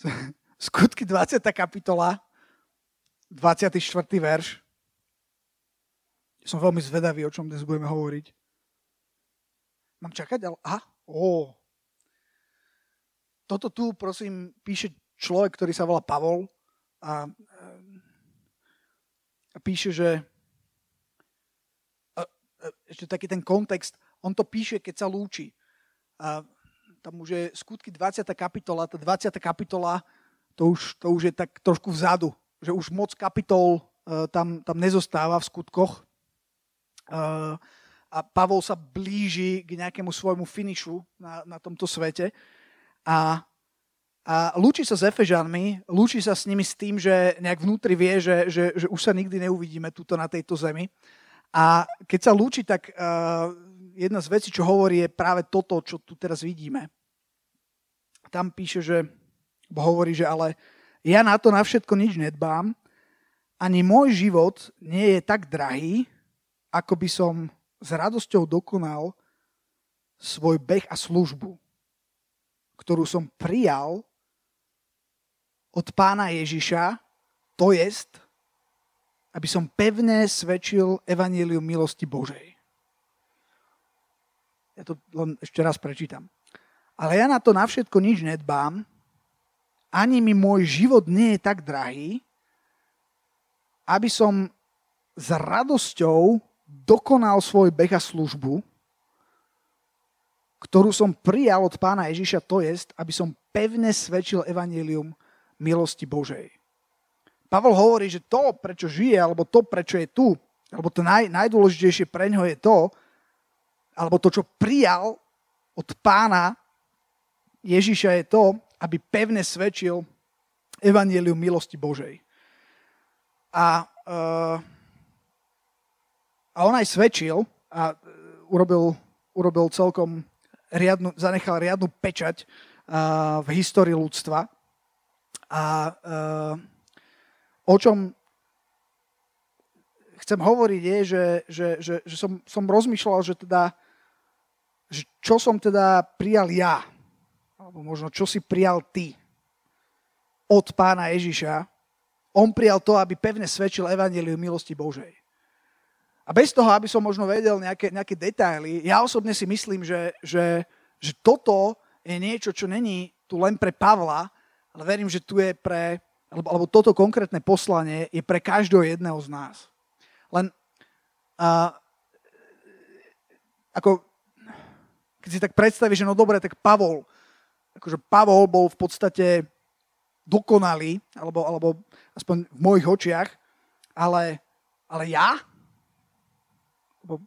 Skutky 20. kapitola, 24. verš. Som veľmi zvedavý, o čom dnes budeme hovoriť. Mám čakať? Ale... Aha, ó. Toto tu, prosím, píše človek, ktorý sa volá Pavol a, a píše, že a, a, ešte taký ten kontext, on to píše, keď sa lúči. A tam už je skutky 20. kapitola, tá 20. kapitola to už, to už je tak trošku vzadu, že už moc kapitol uh, tam, tam nezostáva v skutkoch. Uh, a Pavol sa blíži k nejakému svojmu finišu na, na tomto svete a, a lúči sa s Efežanmi, lúči sa s nimi s tým, že nejak vnútri vie, že, že, že už sa nikdy neuvidíme tuto na tejto zemi. A keď sa lúči, tak uh, jedna z vecí, čo hovorí, je práve toto, čo tu teraz vidíme. Tam píše, že hovorí, že ale ja na to na všetko nič nedbám, ani môj život nie je tak drahý, ako by som s radosťou dokonal svoj beh a službu, ktorú som prijal od pána Ježiša, to jest, aby som pevne svedčil evanílium milosti Božej. Ja to len ešte raz prečítam. Ale ja na to na všetko nič nedbám, ani mi môj život nie je tak drahý, aby som s radosťou dokonal svoj beh a službu, ktorú som prijal od pána Ježiša, to jest, aby som pevne svedčil evanílium milosti Božej. Pavol hovorí, že to, prečo žije, alebo to, prečo je tu, alebo to naj, najdôležitejšie pre ňo je to, alebo to, čo prijal od pána Ježiša je to, aby pevne svedčil evanielium milosti Božej. A, uh, a on aj svedčil a urobil, urobil celkom riadnu, zanechal riadnu pečať uh, v histórii ľudstva. A uh, o čom chcem hovoriť je, že, že, že, že som, som rozmýšľal, že teda, že čo som teda prijal ja alebo možno čo si prijal ty od pána Ježiša, on prijal to, aby pevne svedčil evaníliu milosti Božej. A bez toho, aby som možno vedel nejaké, nejaké detaily, ja osobne si myslím, že, že, že toto je niečo, čo není tu len pre Pavla, ale verím, že tu je pre, alebo, alebo toto konkrétne poslanie je pre každého jedného z nás. Len uh, ako, keď si tak predstavíš, že no dobre, tak Pavol, akože Pavol bol v podstate dokonalý, alebo, alebo aspoň v mojich očiach, ale, ale ja? Lebo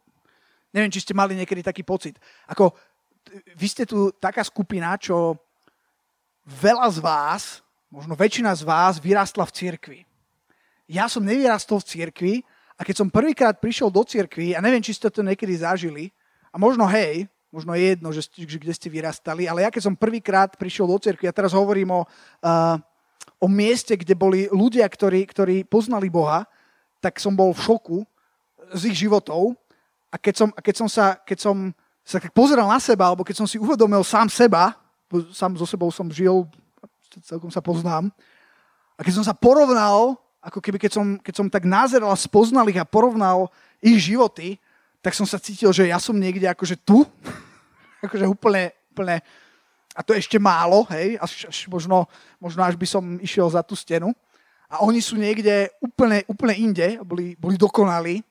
neviem, či ste mali niekedy taký pocit. Ako, vy ste tu taká skupina, čo veľa z vás, možno väčšina z vás, vyrastla v cirkvi. Ja som nevyrastol v cirkvi a keď som prvýkrát prišiel do cirkvi, a neviem, či ste to niekedy zažili, a možno hej, možno je jedno, že, že kde ste vyrastali, ale ja keď som prvýkrát prišiel do cirkvi, ja teraz hovorím o, uh, o mieste, kde boli ľudia, ktorí, ktorí poznali Boha, tak som bol v šoku z ich životov. A keď som, a keď som, sa, keď som sa tak pozeral na seba, alebo keď som si uvedomil sám seba, sám so sebou som žil, celkom sa poznám, a keď som sa porovnal, ako keby keď som, keď som tak názeral a spoznal ich a porovnal ich životy, tak som sa cítil, že ja som niekde akože tu, akože úplne, úplne, a to je ešte málo, hej, až, až možno, možno až by som išiel za tú stenu. A oni sú niekde úplne, úplne inde, boli, boli dokonalí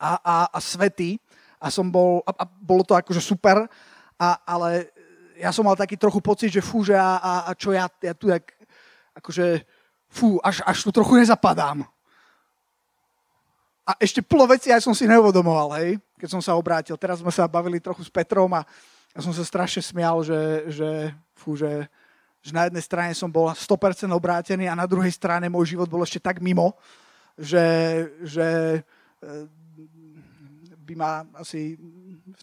a, a, a svetí a som bol, a, a bolo to akože super, a, ale ja som mal taký trochu pocit, že fú, že a, a, a čo ja, ja tu tak, akože, fú, až, až tu trochu nezapadám. A ešte polo veci aj som si neuvedomoval, hej, keď som sa obrátil. Teraz sme sa bavili trochu s Petrom a ja som sa strašne smial, že, že, fú, že, že na jednej strane som bol 100% obrátený a na druhej strane môj život bol ešte tak mimo, že, že eh, by ma asi,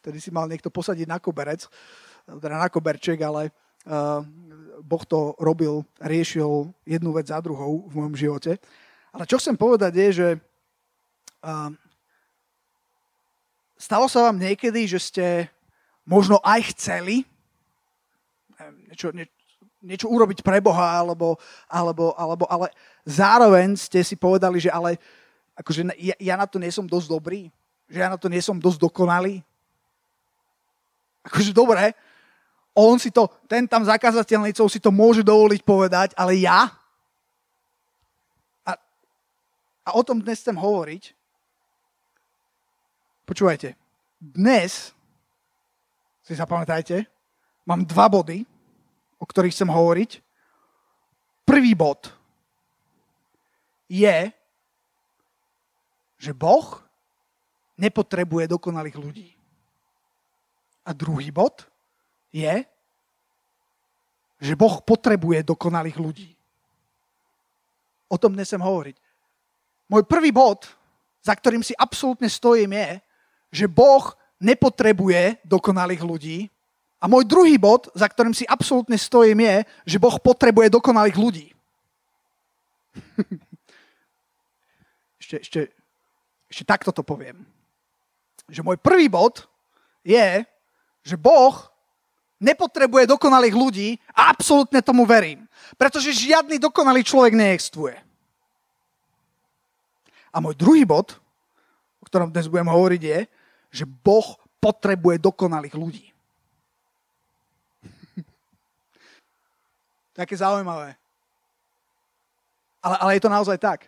vtedy si mal niekto posadiť na koberec, teda na koberček, ale uh, Boh to robil, riešil jednu vec za druhou v mojom živote. Ale čo chcem povedať je, že stalo sa vám niekedy, že ste možno aj chceli, niečo, nie, niečo urobiť pre Boha, alebo, alebo, alebo, ale zároveň ste si povedali, že ale akože ja, ja na to nie som dosť dobrý, že ja na to nie som dosť dokonalý. Akože dobre, on si to, ten tam zakazateľnicou si to môže dovoliť povedať, ale ja? A, a o tom dnes chcem hovoriť. Počúvajte, dnes, si zapamätajte, mám dva body, o ktorých chcem hovoriť. Prvý bod je, že Boh nepotrebuje dokonalých ľudí. A druhý bod je, že Boh potrebuje dokonalých ľudí. O tom dnes chcem hovoriť. Môj prvý bod, za ktorým si absolútne stojím, je, že Boh nepotrebuje dokonalých ľudí. A môj druhý bod, za ktorým si absolútne stojím, je, že Boh potrebuje dokonalých ľudí. ešte, ešte, ešte takto to poviem. Že môj prvý bod je, že Boh nepotrebuje dokonalých ľudí a absolútne tomu verím. Pretože žiadny dokonalý človek neexistuje. A môj druhý bod, o ktorom dnes budem hovoriť, je, že Boh potrebuje dokonalých ľudí. Také zaujímavé. Ale, ale je to naozaj tak.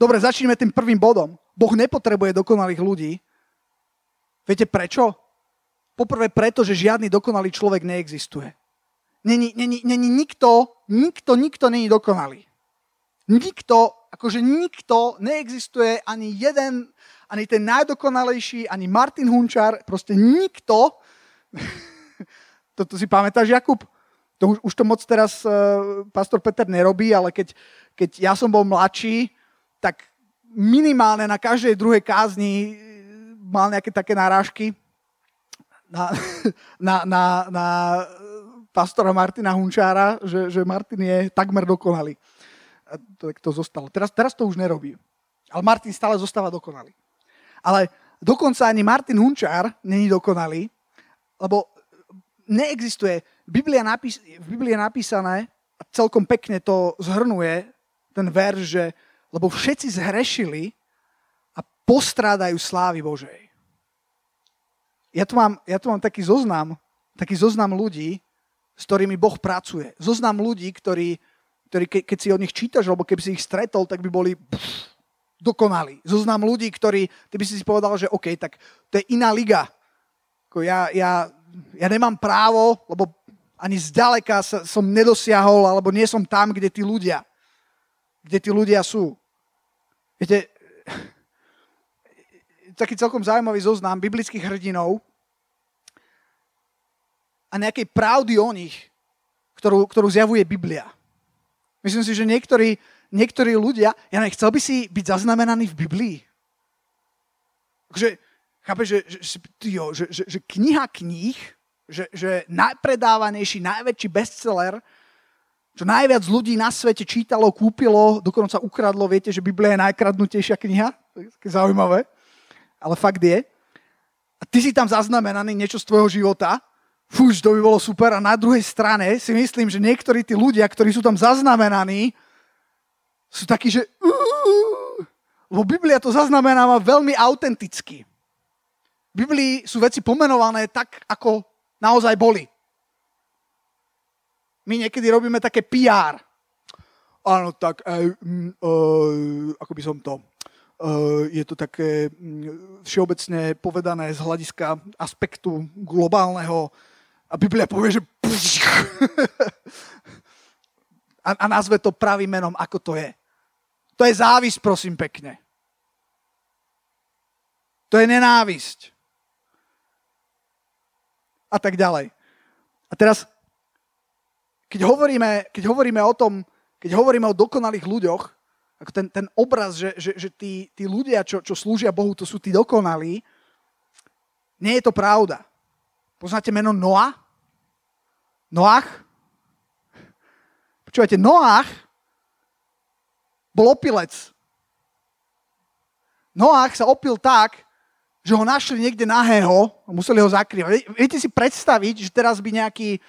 Dobre, začneme tým prvým bodom. Boh nepotrebuje dokonalých ľudí. Viete prečo? Poprvé preto, že žiadny dokonalý človek neexistuje. Není, není, není nikto, nikto, nikto není dokonalý. Nikto, akože nikto neexistuje, ani jeden, ani ten najdokonalejší, ani Martin Hunčar, proste nikto. Toto si pamätáš, Jakub? To už, už to moc teraz uh, pastor Peter nerobí, ale keď, keď ja som bol mladší, tak minimálne na každej druhej kázni mal nejaké také narážky na, na, na, na pastora Martina Hunčára, že, že Martin je takmer dokonalý. A to, to zostalo. Teraz, teraz to už nerobí. Ale Martin stále zostáva dokonalý. Ale dokonca ani Martin Hunčár není dokonalý, lebo neexistuje. Biblia napís, v Biblii je napísané, a celkom pekne to zhrnuje, ten verš, že lebo všetci zhrešili a postrádajú slávy Božej ja tu mám, ja tu mám taký zoznam, taký zoznam ľudí, s ktorými Boh pracuje. Zoznam ľudí, ktorí, ktorí ke, keď si o nich čítaš, alebo keby si ich stretol, tak by boli pff, dokonalí. Zoznam ľudí, ktorí, ty by si si povedal, že OK, tak to je iná liga. Ja, ja, ja nemám právo, lebo ani zďaleka sa, som nedosiahol, alebo nie som tam, kde tí ľudia, kde tí ľudia sú. Viete, taký celkom zaujímavý zoznam biblických hrdinov a nejakej pravdy o nich, ktorú, ktorú zjavuje Biblia. Myslím si, že niektorí, niektorí ľudia, ja nechcel by si byť zaznamenaný v Biblii. Takže, chápeš, že, že, tyjo, že, že, že kniha kníh, že, že najpredávanejší, najväčší bestseller, čo najviac ľudí na svete čítalo, kúpilo, dokonca ukradlo, viete, že Biblia je najkradnutejšia kniha? Je zaujímavé ale fakt je. A ty si tam zaznamenaný niečo z tvojho života, fúž, to by bolo super. A na druhej strane si myslím, že niektorí tí ľudia, ktorí sú tam zaznamenaní, sú takí, že... Lebo Biblia to zaznamenáva veľmi autenticky. V Biblii sú veci pomenované tak, ako naozaj boli. My niekedy robíme také PR. Áno, tak, uh, uh, ako by som to Eh, je to také mm, všeobecne povedané z hľadiska aspektu globálneho a Biblia povie, že a, a nazve to pravým menom, ako to je. To je závisť, prosím pekne. To je nenávisť. A tak ďalej. A teraz, keď hovoríme, keď hovoríme o tom, keď hovoríme o dokonalých ľuďoch, ako ten, ten obraz, že, že, že tí, tí ľudia, čo, čo slúžia Bohu, to sú tí dokonalí, nie je to pravda. Poznáte meno Noach? Noach? Počúvajte, Noach bol opilec. Noach sa opil tak, že ho našli niekde nahého a museli ho zakrývať. Viete si predstaviť, že teraz by nejaký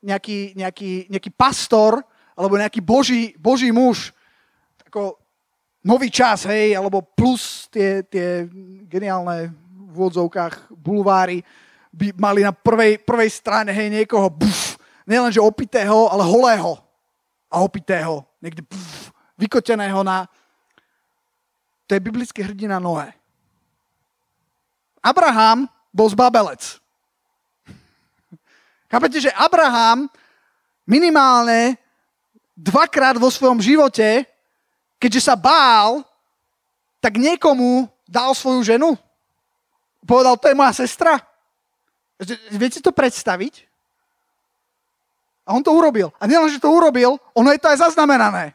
nejaký, nejaký, nejaký pastor alebo nejaký boží, boží muž, ako nový čas, hej, alebo plus tie, tie geniálne v úvodzovkách bulváry by mali na prvej, prvej strane, hej, niekoho, buf, nielenže opitého, ale holého a opitého, niekde buf, vykoteného na... To je biblický hrdina Noé. Abraham bol zbabelec. Chápete, že Abraham minimálne dvakrát vo svojom živote, keďže sa bál, tak niekomu dal svoju ženu. Povedal, to je moja sestra. Viete to predstaviť? A on to urobil. A nielen, že to urobil, ono je to aj zaznamenané.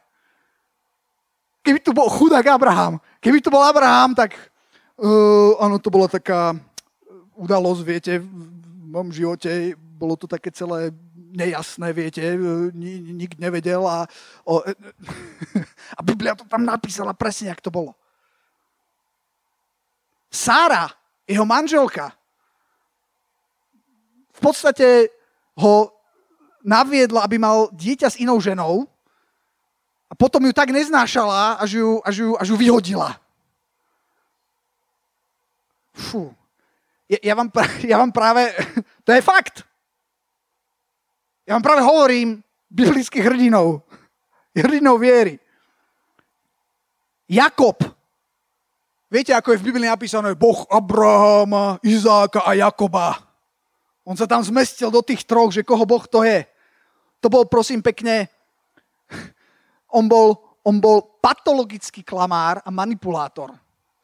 Keby tu bol chudák Abraham, keby tu bol Abraham, tak uh, ono to bola taká udalosť, viete, v mojom živote bolo to také celé nejasné, viete, nik nevedel a, o, a Biblia to tam napísala presne, jak to bolo. Sára, jeho manželka, v podstate ho naviedla, aby mal dieťa s inou ženou a potom ju tak neznášala, až ju, až ju, až ju vyhodila. Fú. Ja, ja, vám, ja vám práve... To je fakt. Ja vám práve hovorím biblických hrdinov. Hrdinov viery. Jakob. Viete, ako je v Biblii napísané Boh Abrahama, Izáka a Jakoba. On sa tam zmestil do tých troch, že koho Boh to je. To bol, prosím, pekne, on bol, on bol patologický klamár a manipulátor.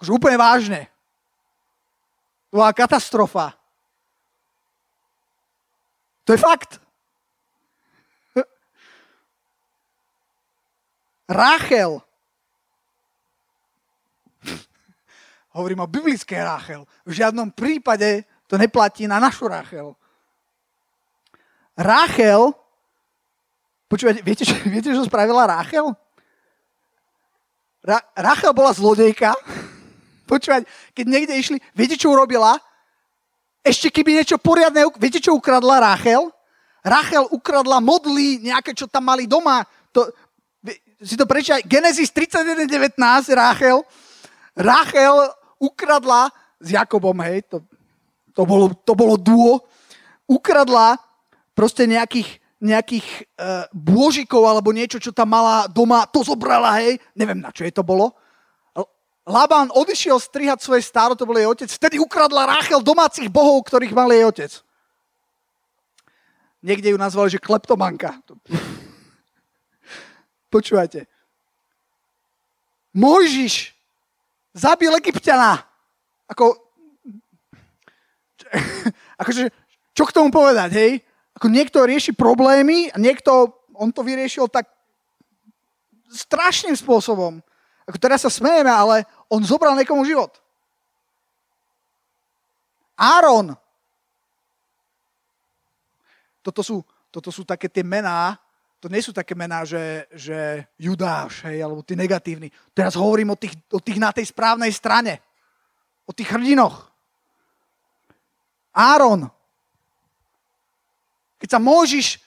Akože úplne vážne. To bola katastrofa. To je fakt. Ráchel. Hovorím o biblické Ráchel. V žiadnom prípade to neplatí na našu Ráchel. Ráchel, počúvate, viete, čo, viete, čo spravila Ráchel? Ra, Ráchel bola zlodejka. Počúvať, keď niekde išli, viete, čo urobila? Ešte keby niečo poriadne, viete, čo ukradla Ráchel? Ráchel ukradla modly, nejaké, čo tam mali doma. To, si to prečítaj, Genesis 31.19, Ráchel, Ráchel ukradla s Jakobom, hej, to, to, bolo, to bolo duo, ukradla proste nejakých, nejakých uh, bôžikov alebo niečo, čo tam mala doma, to zobrala, hej, neviem na čo je to bolo. Labán odišiel strihať svoje stáro, to bol jej otec, vtedy ukradla Ráchel domácich bohov, ktorých mal jej otec. Niekde ju nazvali, že kleptomanka. Počúvajte. Mojžiš zabil Egyptiana. Ako, akože, čo k tomu povedať, hej? Ako niekto rieši problémy a niekto, on to vyriešil tak strašným spôsobom. Ako teraz sa smejeme, ale on zobral niekomu život. Áron. Toto sú, toto sú také tie mená, to nie sú také mená, že, že Judáš, hej, alebo tí negatívni. Teraz hovorím o tých, o tých na tej správnej strane. O tých hrdinoch. Áron. Keď sa Môžiš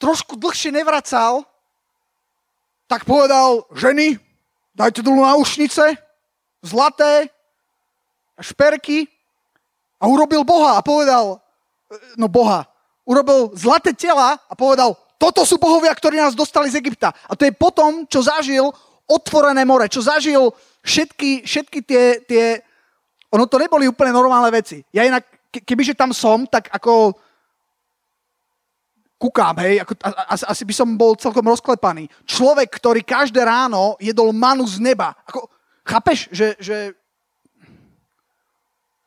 trošku dlhšie nevracal, tak povedal, ženy, dajte dolu náušnice, zlaté a šperky a urobil Boha a povedal, no Boha, urobil zlaté tela a povedal, toto sú bohovia, ktorí nás dostali z Egypta. A to je potom, čo zažil otvorené more, čo zažil všetky, všetky tie, tie... Ono to neboli úplne normálne veci. Ja inak, kebyže tam som, tak ako kukám, hej, ako, asi, asi by som bol celkom rozklepaný. Človek, ktorý každé ráno jedol manu z neba. Ako, chápeš, že, že...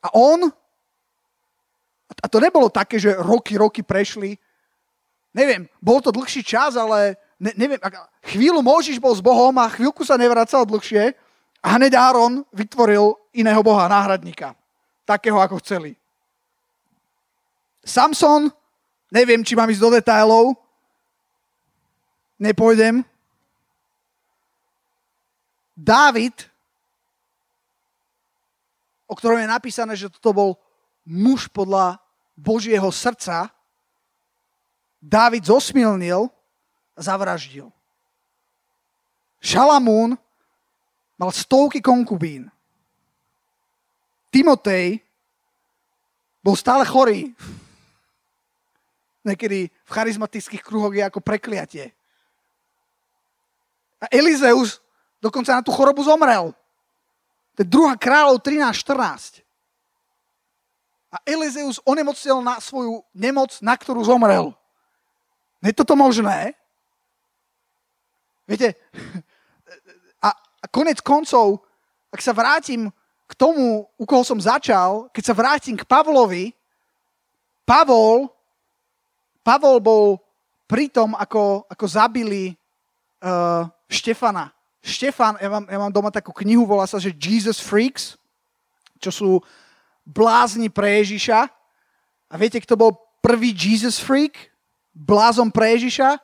A on... A to nebolo také, že roky, roky prešli Neviem, bol to dlhší čas, ale ne, neviem, chvíľu Môžiš bol s Bohom a chvíľku sa nevracal dlhšie a hneď Áron vytvoril iného Boha, náhradníka. Takého, ako chceli. Samson, neviem, či mám ísť do detailov, nepôjdem. Dávid, o ktorom je napísané, že toto bol muž podľa Božieho srdca, Dávid zosmilnil a zavraždil. Šalamún mal stovky konkubín. Timotej bol stále chorý. Niekedy v charizmatických kruhoch je ako prekliatie. A Elizeus dokonca na tú chorobu zomrel. To je druhá kráľov 13.14. A Elizeus onemocnil na svoju nemoc, na ktorú zomrel. Je toto možné? Viete, a, a konec koncov, ak sa vrátim k tomu, u koho som začal, keď sa vrátim k Pavlovi, Pavol, Pavol bol pri tom, ako, ako zabili uh, Štefana. Štefan, ja mám, ja mám doma takú knihu, volá sa, že Jesus Freaks, čo sú blázni pre Ježiša. A viete, kto bol prvý Jesus Freak? Blázom pre Ježiša?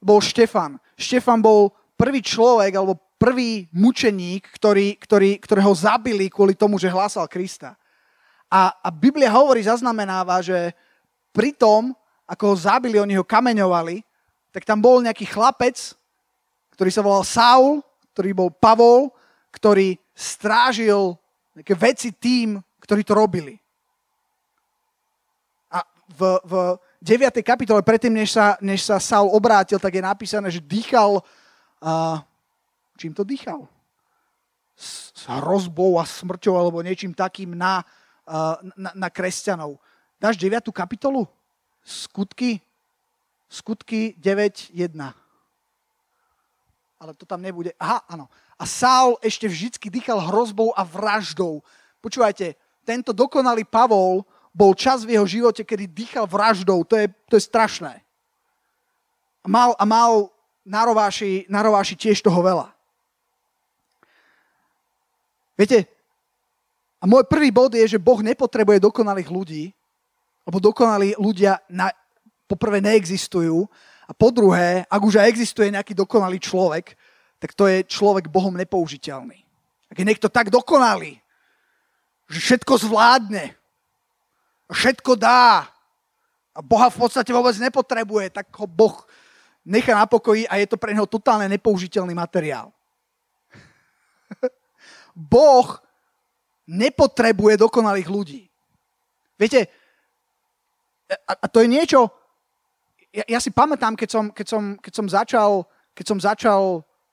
Bol Štefan. Štefan bol prvý človek, alebo prvý mučeník, ktorý, ktorý, ktorého zabili kvôli tomu, že hlásal Krista. A, a Biblia hovorí, zaznamenáva, že pri tom, ako ho zabili, oni ho kameňovali, tak tam bol nejaký chlapec, ktorý sa volal Saul, ktorý bol Pavol, ktorý strážil nejaké veci tým, ktorí to robili. A v, v 9. kapitole, predtým, než sa, než sa Saul obrátil, tak je napísané, že dýchal uh, Čím to dýchal? S, s hrozbou a smrťou alebo niečím takým na, na, na kresťanov. Dáš 9. kapitolu? Skutky? Skutky 9.1. Ale to tam nebude. Aha, áno. A Saul ešte vždycky dýchal hrozbou a vraždou. Počúvajte, tento dokonalý Pavol bol čas v jeho živote, kedy dýchal vraždou. To je, to je strašné. A mal, a mal na rováši tiež toho veľa. Viete, a môj prvý bod je, že Boh nepotrebuje dokonalých ľudí, lebo dokonalí ľudia na, poprvé neexistujú a po druhé, ak už aj existuje nejaký dokonalý človek, tak to je človek Bohom nepoužiteľný. Ak je niekto tak dokonalý, že všetko zvládne, všetko dá a Boha v podstate vôbec nepotrebuje, tak ho Boh nechá na pokoji a je to pre neho totálne nepoužiteľný materiál. Boh nepotrebuje dokonalých ľudí. Viete, a, a to je niečo, ja, ja si pamätám, keď som, keď, som, keď, som začal, keď som začal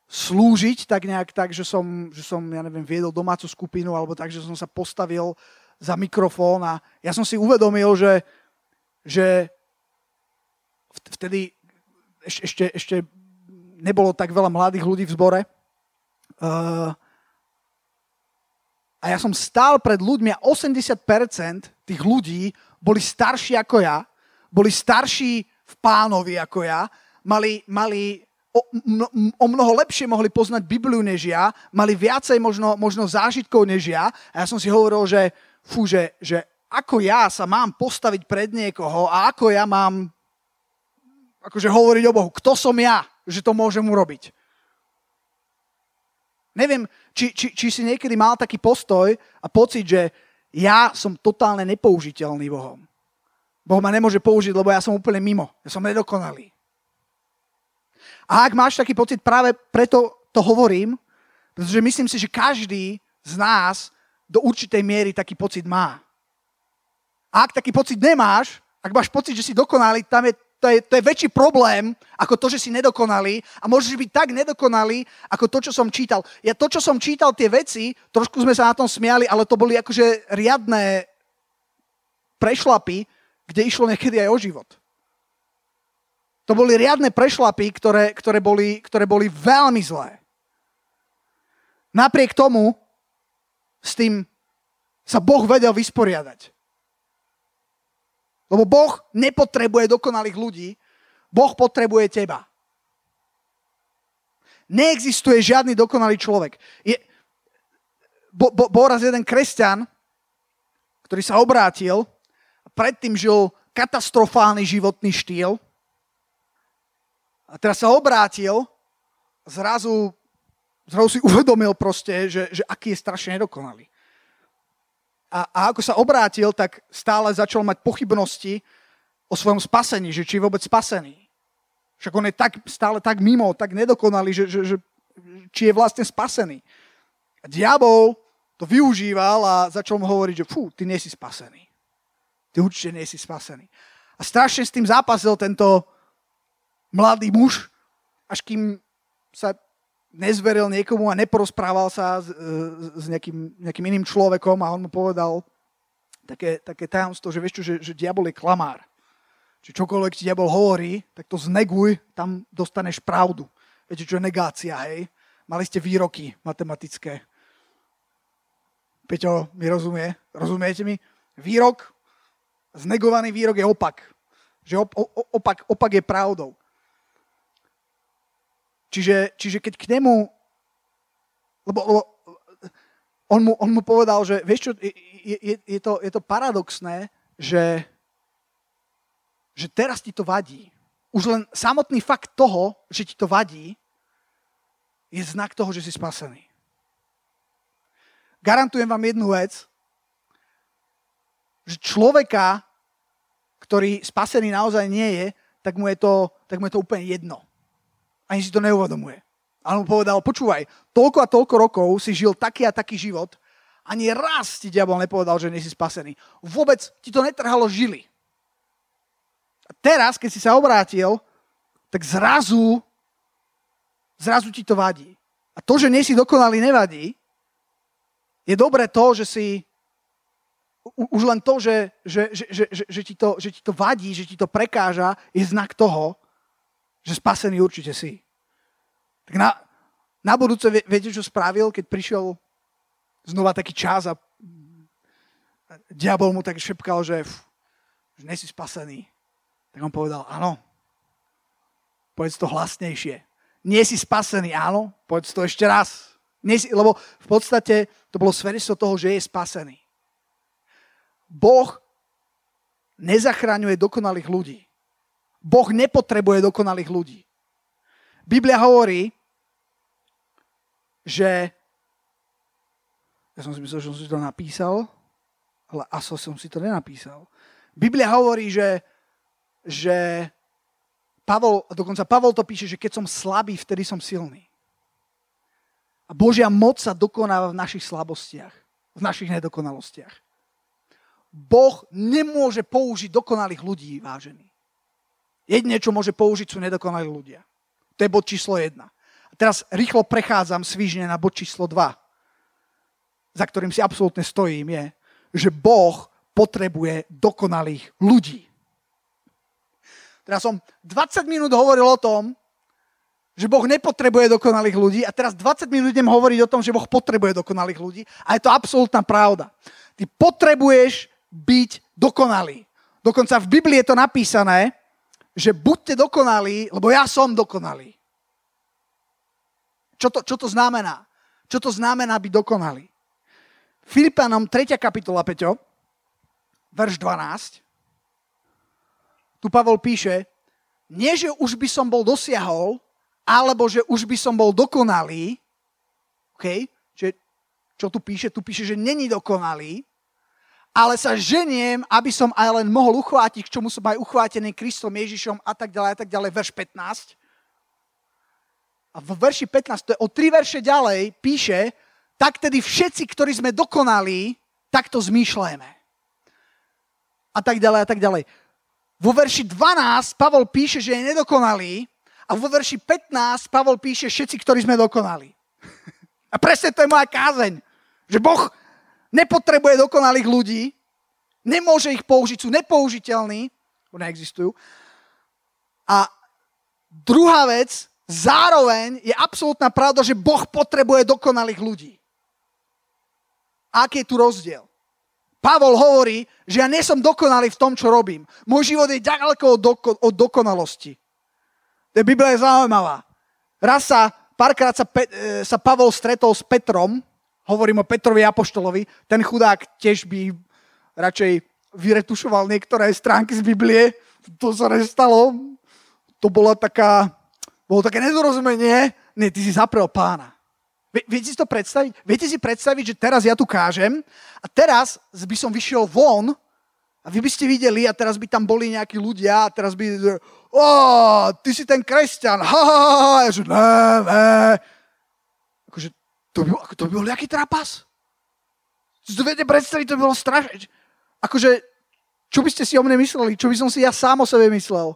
slúžiť tak nejak tak, že som, že som, ja neviem, viedol domácu skupinu alebo tak, že som sa postavil za mikrofón a ja som si uvedomil, že, že vtedy ešte, ešte nebolo tak veľa mladých ľudí v zbore. Uh, a ja som stál pred ľuďmi a 80% tých ľudí boli starší ako ja, boli starší v pánovi ako ja, mali, mali o, o mnoho lepšie mohli poznať Bibliu než ja, mali viacej možno, možno zážitkov než ja. A ja som si hovoril, že, fú, že, že ako ja sa mám postaviť pred niekoho a ako ja mám akože hovoriť o Bohu. Kto som ja, že to môžem urobiť? Neviem, či, či, či si niekedy mal taký postoj a pocit, že ja som totálne nepoužiteľný Bohom. Boh ma nemôže použiť, lebo ja som úplne mimo. Ja som nedokonalý. A ak máš taký pocit, práve preto to hovorím, pretože myslím si, že každý z nás do určitej miery taký pocit má. A ak taký pocit nemáš, ak máš pocit, že si dokonalý, tam je to je, to je väčší problém ako to, že si nedokonalý a môžeš byť tak nedokonalý ako to, čo som čítal. Ja to, čo som čítal, tie veci, trošku sme sa na tom smiali, ale to boli akože riadné prešlapy, kde išlo niekedy aj o život. To boli riadne prešlapy, ktoré, ktoré, boli, ktoré boli veľmi zlé. Napriek tomu s tým sa Boh vedel vysporiadať. Lebo Boh nepotrebuje dokonalých ľudí, Boh potrebuje teba. Neexistuje žiadny dokonalý človek. Je, bo, bo, bol raz jeden kresťan, ktorý sa obrátil a predtým žil katastrofálny životný štýl a teraz sa obrátil a zrazu, zrazu si uvedomil proste, že, že aký je strašne nedokonalý a, a ako sa obrátil, tak stále začal mať pochybnosti o svojom spasení, že či je vôbec spasený. Však on je tak, stále tak mimo, tak nedokonalý, že, že, že či je vlastne spasený. A diabol to využíval a začal mu hovoriť, že fú, ty nie si spasený. Ty určite nie si spasený. A strašne s tým zápasil tento mladý muž, až kým sa nezveril niekomu a neporozprával sa s, s nejakým, nejakým iným človekom a on mu povedal také, také tajomstvo, že vieš čo, že, že diabol je klamár. Čiže čokoľvek ti diabol hovorí, tak to zneguj, tam dostaneš pravdu. Viete, čo je negácia, hej? Mali ste výroky matematické. Peťo mi rozumie? Rozumiete mi? Výrok, znegovaný výrok je opak. Že op, opak, opak je pravdou. Čiže, čiže keď k nemu, lebo, lebo on, mu, on mu povedal, že vieš čo, je, je, je, to, je to paradoxné, že, že teraz ti to vadí. Už len samotný fakt toho, že ti to vadí, je znak toho, že si spasený. Garantujem vám jednu vec, že človeka, ktorý spasený naozaj nie je, tak mu je to, tak mu je to úplne jedno ani si to neuvedomuje. A on povedal, počúvaj, toľko a toľko rokov si žil taký a taký život, ani raz ti diabol nepovedal, že nie si spasený. Vôbec ti to netrhalo žily. A teraz, keď si sa obrátil, tak zrazu, zrazu ti to vadí. A to, že nie si dokonalý, nevadí. Je dobré to, že si už len to, že, že, že, že, že, že, ti to, že ti to vadí, že ti to prekáža, je znak toho, že spasený určite si. Tak na, na budúce viete, čo spravil, keď prišiel znova taký čas a diabol mu tak šepkal, že, že nesi spasený. Tak on povedal, áno, povedz to hlasnejšie. Nie si spasený, áno, povedz to ešte raz. Nie si, lebo v podstate to bolo svedectvo toho, že je spasený. Boh nezachraňuje dokonalých ľudí. Boh nepotrebuje dokonalých ľudí. Biblia hovorí, že ja som si myslel, že som si to napísal, ale asi som si to nenapísal. Biblia hovorí, že, že Pavol, dokonca Pavol to píše, že keď som slabý, vtedy som silný. A Božia moc sa dokonáva v našich slabostiach, v našich nedokonalostiach. Boh nemôže použiť dokonalých ľudí, vážený. Jedine, čo môže použiť, sú nedokonalí ľudia. To je bod číslo 1. A teraz rýchlo prechádzam svižne na bod číslo 2, za ktorým si absolútne stojím, je, že Boh potrebuje dokonalých ľudí. Teraz som 20 minút hovoril o tom, že Boh nepotrebuje dokonalých ľudí a teraz 20 minút idem hovoriť o tom, že Boh potrebuje dokonalých ľudí a je to absolútna pravda. Ty potrebuješ byť dokonalý. Dokonca v Biblii je to napísané, že buďte dokonalí, lebo ja som dokonalý. Čo to, čo to znamená? Čo to znamená byť dokonalý? Filipanom 3. kapitola, Peťo, verš 12. Tu Pavol píše, nie, že už by som bol dosiahol, alebo že už by som bol dokonalý, okay? Čo tu píše? Tu píše, že není dokonalý, ale sa ženiem, aby som aj len mohol uchvátiť, k čomu som aj uchvátený Kristom Ježišom a tak ďalej a tak ďalej, verš 15. A v verši 15, to je o tri verše ďalej, píše, tak tedy všetci, ktorí sme dokonali, takto zmýšľajme. A tak ďalej a tak ďalej. Vo verši 12 Pavol píše, že je nedokonalý a vo verši 15 Pavol píše všetci, ktorí sme dokonali. A presne to je moja kázeň. Že Boh nepotrebuje dokonalých ľudí, nemôže ich použiť, sú nepoužiteľní, neexistujú. A druhá vec, zároveň je absolútna pravda, že Boh potrebuje dokonalých ľudí. Aký je tu rozdiel? Pavol hovorí, že ja nie som dokonalý v tom, čo robím. Môj život je ďaleko od, doko- od dokonalosti. Biblia je zaujímavá. Raz sa, párkrát sa, Pe- e, sa Pavol stretol s Petrom, hovorím o Petrovi Apoštolovi, ten chudák tiež by radšej vyretušoval niektoré stránky z Biblie. To sa nestalo. To bola taká, bolo také nedorozumenie. Nie, ty si zaprel pána. Viete si to predstaviť? Viete si predstaviť, že teraz ja tu kážem a teraz by som vyšiel von A vy by ste videli a teraz by tam boli nejakí ľudia a teraz by, o, ty si ten kresťan, ha, ha, ha. Ja že, ne, ne. To by, to by bol nejaký trapas? Si to viete predstaviť, to by bolo strašné. Akože, čo by ste si o mne mysleli? Čo by som si ja sám o sebe myslel?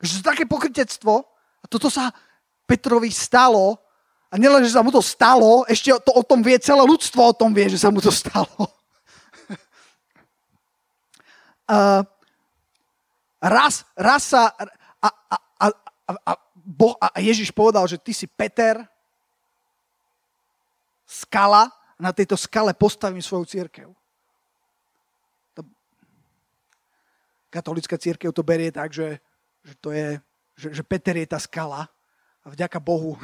Že to také pokrytectvo. A toto sa Petrovi stalo. A nielen, že sa mu to stalo, ešte to o tom vie, celé ľudstvo o tom vie, že sa mu to stalo. uh, raz, raz sa a, a, a, a, boh, a Ježiš povedal, že ty si Peter, skala, na tejto skale postavím svoju církev. Katolická církev to berie tak, že, že, to je, že, že Peter je tá skala a vďaka Bohu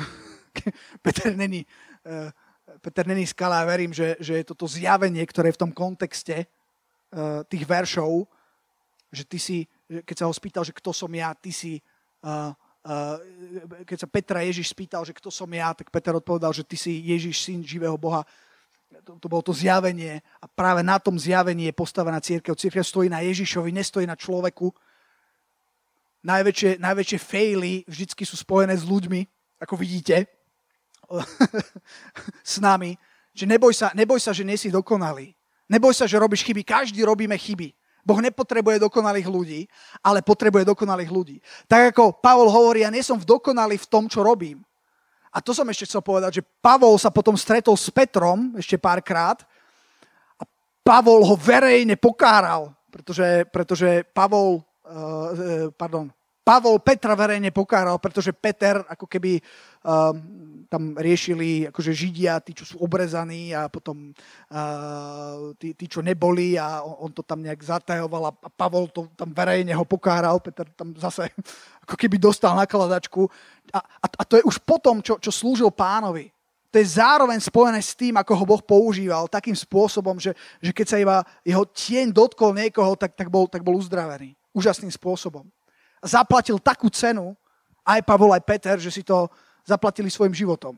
Peter není, uh, Peter není skala a verím, že, že je toto zjavenie, ktoré je v tom kontexte uh, tých veršov, že ty si, keď sa ho spýtal, že kto som ja, ty si, uh, keď sa Petra Ježiš spýtal, že kto som ja, tak Peter odpovedal, že ty si Ježiš, syn živého Boha. To, to bolo to zjavenie a práve na tom zjavení je postavená církev. Církev stojí na Ježišovi, nestojí na človeku. Najväčšie, najväčšie faily vždycky sú spojené s ľuďmi, ako vidíte, s nami. Že neboj sa, neboj sa, že nie si dokonalý. Neboj sa, že robíš chyby. Každý robíme chyby. Boh nepotrebuje dokonalých ľudí, ale potrebuje dokonalých ľudí. Tak ako Pavol hovorí, ja nie som dokonalý v tom, čo robím. A to som ešte chcel povedať, že Pavol sa potom stretol s Petrom ešte párkrát a Pavol ho verejne pokáral, pretože, pretože Pavol, uh, pardon, Pavol Petra verejne pokáral, pretože Peter ako keby um, tam riešili akože Židia, tí, čo sú obrezaní a potom uh, tí, tí, čo neboli a on, on to tam nejak zatajoval a Pavol to tam verejne ho pokáral, Peter tam zase ako keby dostal nakladačku a, a, a to je už potom, čo, čo slúžil pánovi. To je zároveň spojené s tým, ako ho Boh používal, takým spôsobom, že, že keď sa iba jeho tieň dotkol niekoho, tak, tak, bol, tak bol uzdravený. Úžasným spôsobom. Zaplatil takú cenu, aj Pavol, aj Peter, že si to, zaplatili svojim životom.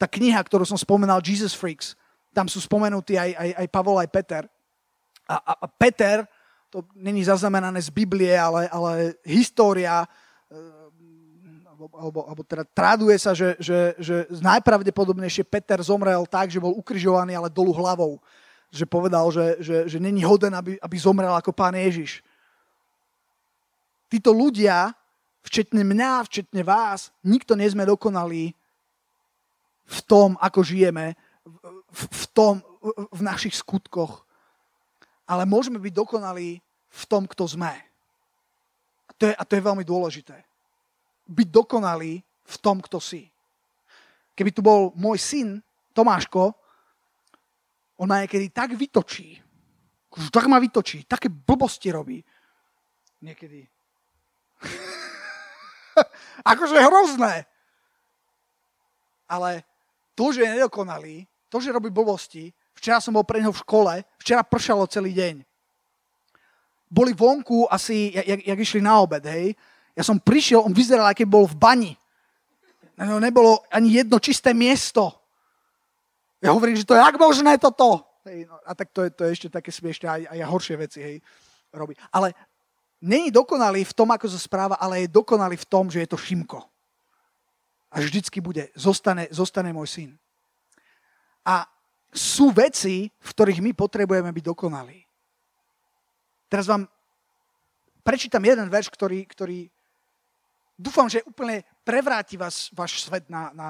Tá kniha, ktorú som spomenal, Jesus Freaks, tam sú spomenutí aj, aj, aj Pavol, aj Peter. A, a, a Peter, to není zaznamenané z Biblie, ale, ale história, eh, alebo, alebo, alebo teda traduje sa, že, že, že najpravdepodobnejšie Peter zomrel tak, že bol ukrižovaný, ale dolu hlavou. Že povedal, že, že, že není hoden, aby, aby zomrel ako pán Ježiš. Títo ľudia včetne mňa, včetne vás, nikto nie sme dokonalí v tom, ako žijeme, v, v tom, v našich skutkoch. Ale môžeme byť dokonalí v tom, kto sme. A to je, a to je veľmi dôležité. Byť dokonalý v tom, kto si. Keby tu bol môj syn, Tomáško, on ma niekedy tak vytočí, tak ma vytočí, také blbosti robí. Niekedy. akože hrozné. Ale to, že je nedokonalý, to, že robí blbosti, včera som bol pre neho v škole, včera pršalo celý deň. Boli vonku asi, jak, jak išli na obed, hej. Ja som prišiel, on vyzeral, aký bol v bani. No, nebolo ani jedno čisté miesto. Ja hovorím, že to je jak možné toto. Hej, no, a tak to je, to je ešte také smiešne, aj, aj horšie veci hej, robí. Ale není dokonalý v tom, ako sa správa, ale je dokonalý v tom, že je to Šimko. A vždycky bude, zostane, zostane môj syn. A sú veci, v ktorých my potrebujeme byť dokonalí. Teraz vám prečítam jeden verš, ktorý, ktorý dúfam, že úplne prevráti vás, váš svet na, na...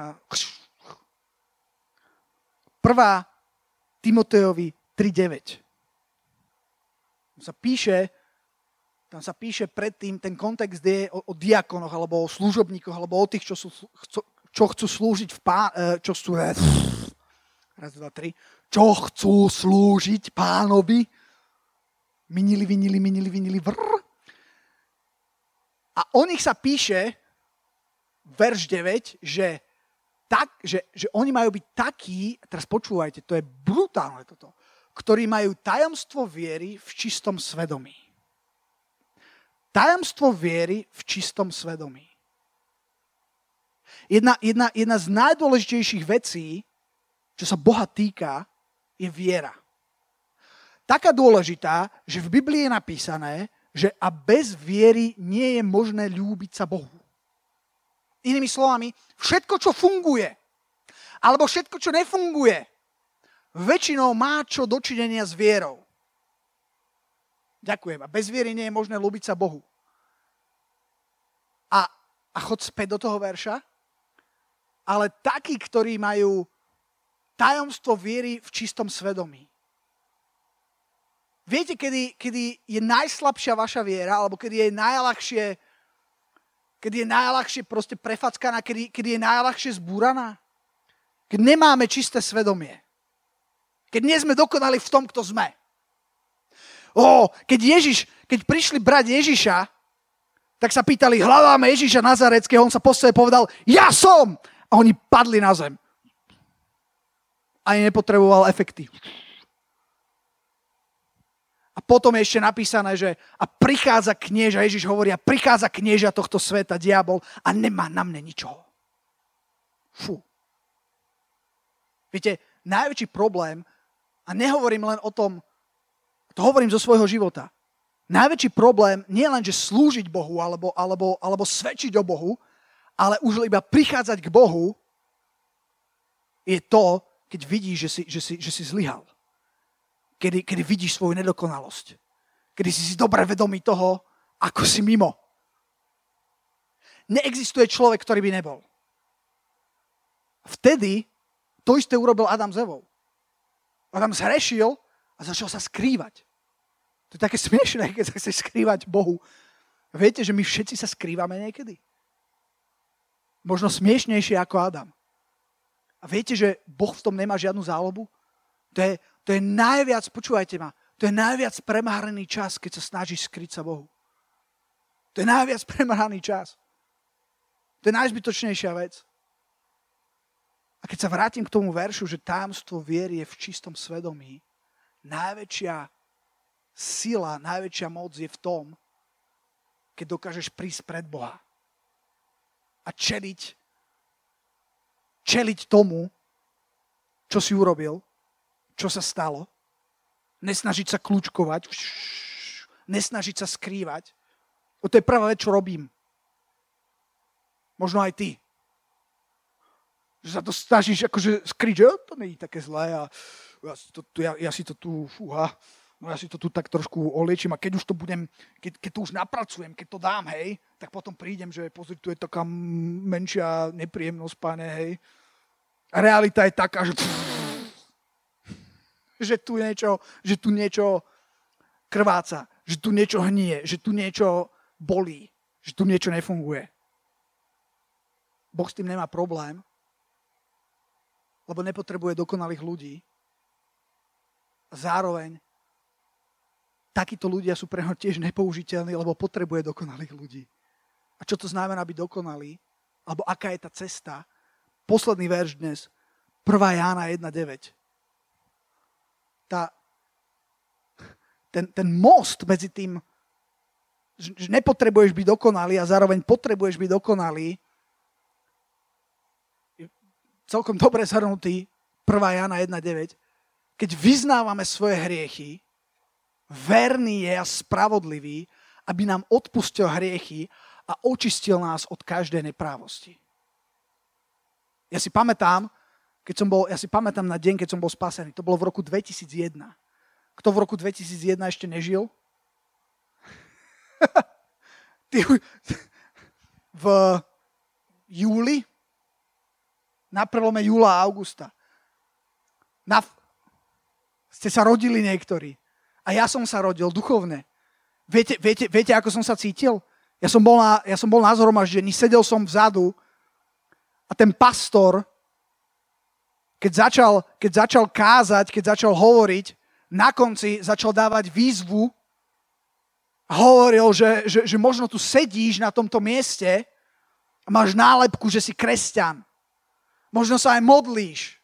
Prvá Timotejovi 3.9. Sa píše, tam sa píše predtým, ten kontext je o, o diakonoch, alebo o služobníkoch, alebo o tých, čo, sú, chcú, čo chcú slúžiť v pá, e, čo sú, raz, dva, tri, čo chcú slúžiť pánovi. Minili, vinili, minili, vinili, vrr. A o nich sa píše, verš 9, že, tak, že, že oni majú byť takí, teraz počúvajte, to je brutálne toto, ktorí majú tajomstvo viery v čistom svedomí tajomstvo viery v čistom svedomí. Jedna, jedna, jedna z najdôležitejších vecí, čo sa Boha týka, je viera. taká dôležitá, že v Biblii je napísané, že a bez viery nie je možné ľúbiť sa Bohu. Inými slovami, všetko, čo funguje, alebo všetko, čo nefunguje, väčšinou má čo dočinenia s vierou. Ďakujem. A bez viery nie je možné ľúbiť sa Bohu. A, a chod späť do toho verša. Ale takí, ktorí majú tajomstvo viery v čistom svedomí. Viete, kedy, kedy je najslabšia vaša viera, alebo kedy je najľahšie, kedy je najľahšie proste prefackaná, kedy, kedy je najľahšie zbúraná? Keď nemáme čisté svedomie. Keď nie sme dokonali v tom, kto sme. Ó, keď Ježiš, keď prišli brať Ježiša, tak sa pýtali, hľadáme Ježiša Nazareckého, on sa postavil povedal, ja som! A oni padli na zem. Ani nepotreboval efekty. A potom je ešte napísané, že a prichádza knieža, Ježiš hovorí, a prichádza knieža tohto sveta, diabol, a nemá na mne ničoho. Fú. Viete, najväčší problém, a nehovorím len o tom, to hovorím zo svojho života. Najväčší problém nie len, že slúžiť Bohu alebo, alebo, alebo svedčiť o Bohu, ale už iba prichádzať k Bohu je to, keď vidíš, že si, že si, že si zlyhal. Kedy, kedy vidíš svoju nedokonalosť. Kedy si si dobre vedomý toho, ako si mimo. Neexistuje človek, ktorý by nebol. Vtedy to isté urobil Adam s. Adam zhrešil a začal sa skrývať. To je také smiešné, keď sa chceš skrývať Bohu. Viete, že my všetci sa skrývame niekedy? Možno smiešnejšie ako Adam. A viete, že Boh v tom nemá žiadnu zálobu? To je, to je najviac, počúvajte ma, to je najviac premárnený čas, keď sa snažíš skryť sa Bohu. To je najviac premárnený čas. To je najzbytočnejšia vec. A keď sa vrátim k tomu veršu, že támstvo viery je v čistom svedomí, najväčšia sila, najväčšia moc je v tom, keď dokážeš prísť pred Boha a čeliť, čeliť tomu, čo si urobil, čo sa stalo, nesnažiť sa kľúčkovať, nesnažiť sa skrývať. O to je prvá vec, čo robím. Možno aj ty. Že sa to snažíš akože skryť, že to je také zlé a ja si to, ja, ja si to tu, fúha, no ja si to tu tak trošku oliečím a keď už to budem, keď, keď to už napracujem, keď to dám, hej, tak potom prídem, že pozri, tu je taká menšia nepríjemnosť, pane, hej. A realita je taká, že, že tu niečo, že tu niečo krváca, že tu niečo hnie, že tu niečo bolí, že tu niečo nefunguje. Boh s tým nemá problém, lebo nepotrebuje dokonalých ľudí. Zároveň takíto ľudia sú pre neho tiež nepoužiteľní, lebo potrebuje dokonalých ľudí. A čo to znamená byť dokonalý? Alebo aká je tá cesta? Posledný verš dnes. 1. Jána 1.9. Tá, ten, ten most medzi tým, že nepotrebuješ byť dokonalý a zároveň potrebuješ byť dokonalý, celkom dobre zhrnutý 1. Jana 1.9. Keď vyznávame svoje hriechy, verný je a spravodlivý, aby nám odpustil hriechy a očistil nás od každej neprávosti. Ja si pamätám, keď som bol, ja si pamätám na deň, keď som bol spasený. To bolo v roku 2001. Kto v roku 2001 ešte nežil? Ty, v júli, na prelome júla a augusta. Na, ste sa rodili niektorí. A ja som sa rodil duchovne. Viete, viete, viete ako som sa cítil? Ja som bol na, ja som bol na zhromaždení, sedel som vzadu a ten pastor, keď začal, keď začal kázať, keď začal hovoriť, na konci začal dávať výzvu a hovoril, že, že, že možno tu sedíš na tomto mieste a máš nálepku, že si kresťan. Možno sa aj modlíš.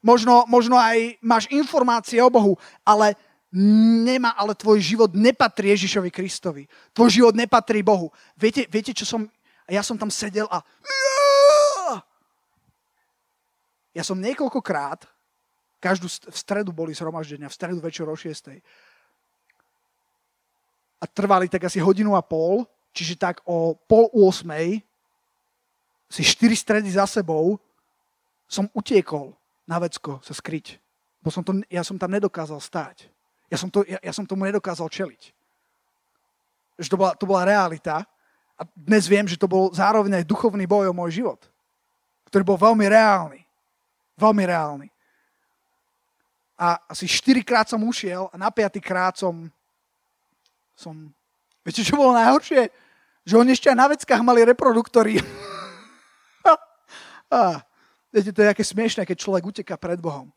Možno, možno aj máš informácie o Bohu, ale nemá, ale tvoj život nepatrí Ježišovi Kristovi. Tvoj život nepatrí Bohu. Viete, viete čo som... Ja som tam sedel a... Ja som niekoľkokrát, každú v stredu boli zhromaždenia, v stredu večer o 6. a trvali tak asi hodinu a pol, čiže tak o pol 8 si štyri stredy za sebou som utiekol na vecko sa skryť. Bo som to, ja som tam nedokázal stáť. Ja som, to, ja, ja som tomu nedokázal čeliť. Že to bola, to bola realita. A dnes viem, že to bol zároveň aj duchovný boj o môj život, ktorý bol veľmi reálny. Veľmi reálny. A asi štyrikrát som ušiel a na piatý krát som, som... Viete, čo bolo najhoršie? Že oni ešte aj na veckách mali reproduktory. a, viete, to je aké smiešné, keď človek uteká pred Bohom.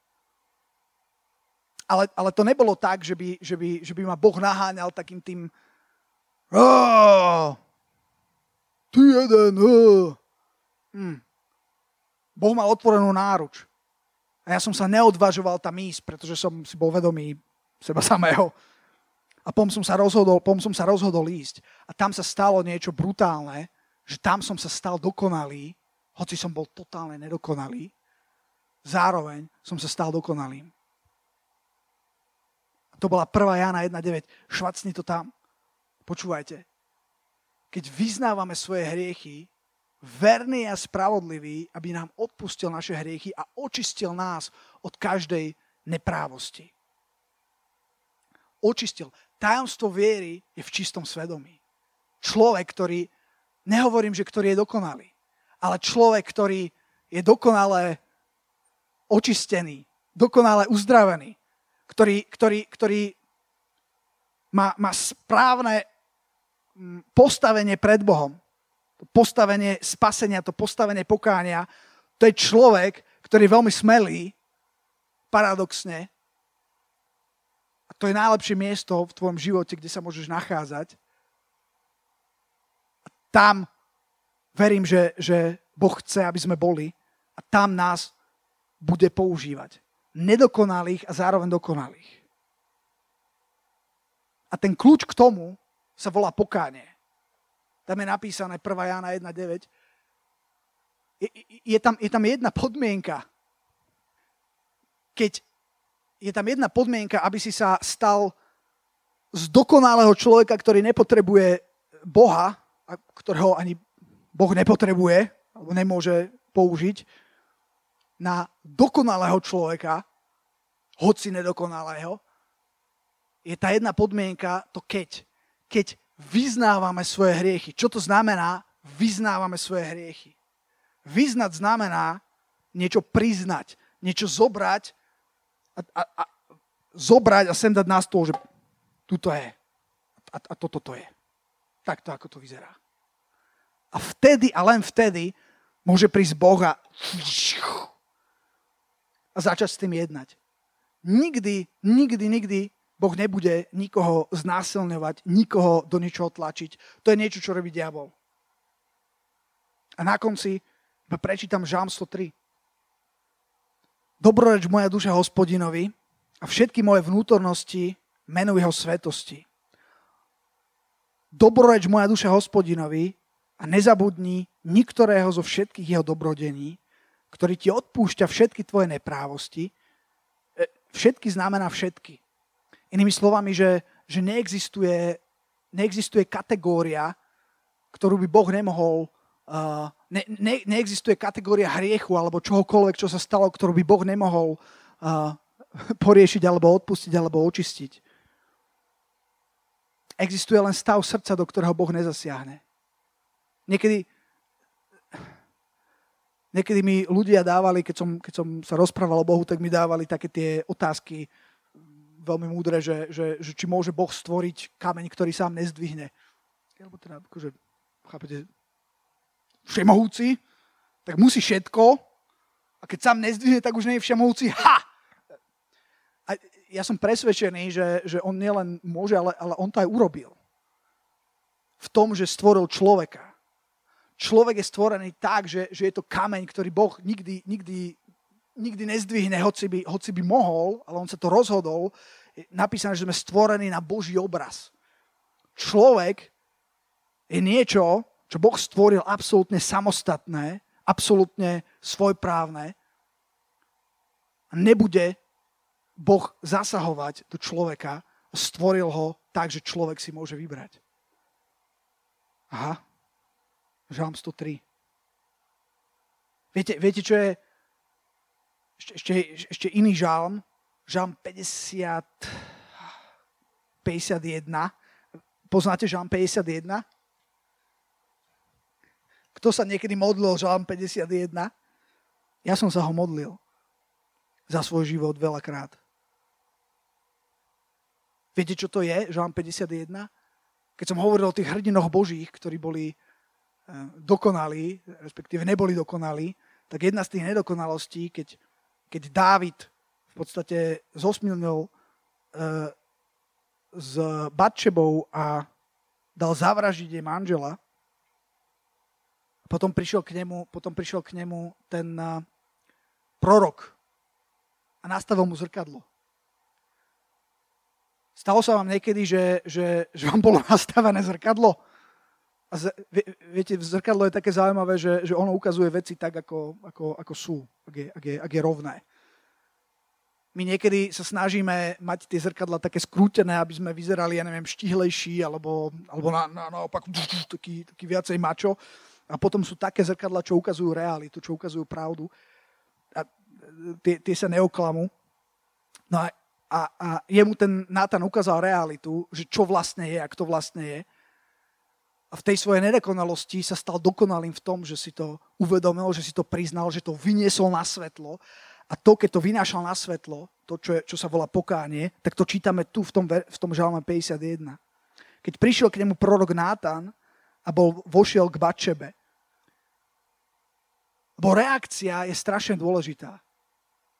Ale, ale to nebolo tak, že by, že, by, že by ma Boh naháňal takým tým ty jeden. Hm. Boh mal otvorenú náruč. A ja som sa neodvažoval tam ísť, pretože som si bol vedomý seba samého. A pom som sa rozhodol, pom som sa rozhodol ísť. A tam sa stalo niečo brutálne, že tam som sa stal dokonalý, hoci som bol totálne nedokonalý. Zároveň som sa stal dokonalým. To bola 1. Jana 1.9. Švacni to tam. Počúvajte. Keď vyznávame svoje hriechy, verný a spravodlivý, aby nám odpustil naše hriechy a očistil nás od každej neprávosti. Očistil. Tajomstvo viery je v čistom svedomí. Človek, ktorý, nehovorím, že ktorý je dokonalý, ale človek, ktorý je dokonale očistený, dokonale uzdravený, ktorý, ktorý, ktorý má, má správne postavenie pred Bohom, to postavenie spasenia, to postavenie pokánia, to je človek, ktorý je veľmi smelý, paradoxne. A to je najlepšie miesto v tvojom živote, kde sa môžeš nachádzať. A tam verím, že, že Boh chce, aby sme boli a tam nás bude používať. Nedokonalých a zároveň dokonalých. A ten kľúč k tomu sa volá pokánie. Tam je napísané 1. Jána 1.9. Je, je, tam, je tam jedna podmienka. Keď je tam jedna podmienka, aby si sa stal z dokonalého človeka, ktorý nepotrebuje Boha, a ktorého ani Boh nepotrebuje, alebo nemôže použiť, na dokonalého človeka, hoci nedokonalého, je tá jedna podmienka, to keď keď vyznávame svoje hriechy. Čo to znamená? Vyznávame svoje hriechy. Vyznať znamená niečo priznať, niečo zobrať a, a, a zobrať a sem dať na stôl, že tuto je. A, a toto to je. Takto, ako to vyzerá. A vtedy a len vtedy môže prísť Boha začať s tým jednať. Nikdy, nikdy, nikdy Boh nebude nikoho znásilňovať, nikoho do ničoho tlačiť. To je niečo, čo robí diabol. A na konci prečítam Žám 103. Dobroreč moja duša hospodinovi a všetky moje vnútornosti menuj jeho svetosti. Dobroreč moja duša hospodinovi a nezabudni niktorého zo všetkých jeho dobrodení, ktorý ti odpúšťa všetky tvoje neprávosti. E, všetky znamená všetky. Inými slovami, že, že neexistuje, neexistuje kategória, ktorú by Boh nemohol, uh, ne, ne, neexistuje kategória hriechu alebo čohokoľvek, čo sa stalo, ktorú by Boh nemohol uh, poriešiť alebo odpustiť alebo očistiť. Existuje len stav srdca, do ktorého Boh nezasiahne. Niekedy, niekedy mi ľudia dávali, keď som, keď som sa rozprával o Bohu, tak mi dávali také tie otázky, veľmi múdre, že, že, že či môže Boh stvoriť kameň, ktorý sám nezdvihne. Alebo teda, akože, chápete, všemohúci, tak musí všetko a keď sám nezdvihne, tak už nie je všemohúci. Ha! A ja som presvedčený, že, že on nielen môže, ale, ale on to aj urobil. V tom, že stvoril človeka. Človek je stvorený tak, že, že je to kameň, ktorý Boh nikdy, nikdy nikdy nezdvihne, hoci by, hoci by mohol, ale on sa to rozhodol. Je napísané, že sme stvorení na Boží obraz. Človek je niečo, čo Boh stvoril absolútne samostatné, absolútne svojprávne. A nebude Boh zasahovať do človeka, stvoril ho tak, že človek si môže vybrať. Aha, žalm 103. Viete, viete čo je ešte, ešte, ešte iný žalm? Žalm 50, 51. Poznáte žalm 51? Kto sa niekedy modlil žalm 51? Ja som sa ho modlil za svoj život veľakrát. Viete, čo to je, Žalm 51? Keď som hovoril o tých hrdinoch božích, ktorí boli dokonalí, respektíve neboli dokonalí, tak jedna z tých nedokonalostí, keď, keď Dávid v podstate zosmilnil uh, s Batšebou a dal zavražiť jej manžela, potom prišiel k nemu, potom prišiel k nemu ten uh, prorok a nastavil mu zrkadlo. Stalo sa vám niekedy, že, že, že vám bolo nastavené zrkadlo? A z, viete, zrkadlo je také zaujímavé, že, že ono ukazuje veci tak, ako, ako, ako sú, ak je, ak, je, ak je rovné. My niekedy sa snažíme mať tie zrkadla také skrútené, aby sme vyzerali, ja neviem, štihlejší, alebo, alebo na, na, naopak taký, taký viacej mačo. A potom sú také zrkadla, čo ukazujú realitu, čo ukazujú pravdu. A tie, tie sa neoklamú. No a a, a jemu ten Nátan ukázal realitu, že čo vlastne je, ak to vlastne je. A v tej svojej nedokonalosti sa stal dokonalým v tom, že si to uvedomil, že si to priznal, že to vyniesol na svetlo. A to, keď to vynášal na svetlo, to, čo, je, čo sa volá pokánie, tak to čítame tu v tom, v tom žalme 51. Keď prišiel k nemu prorok Nátan a bol, vošiel k Bačebe, lebo reakcia je strašne dôležitá.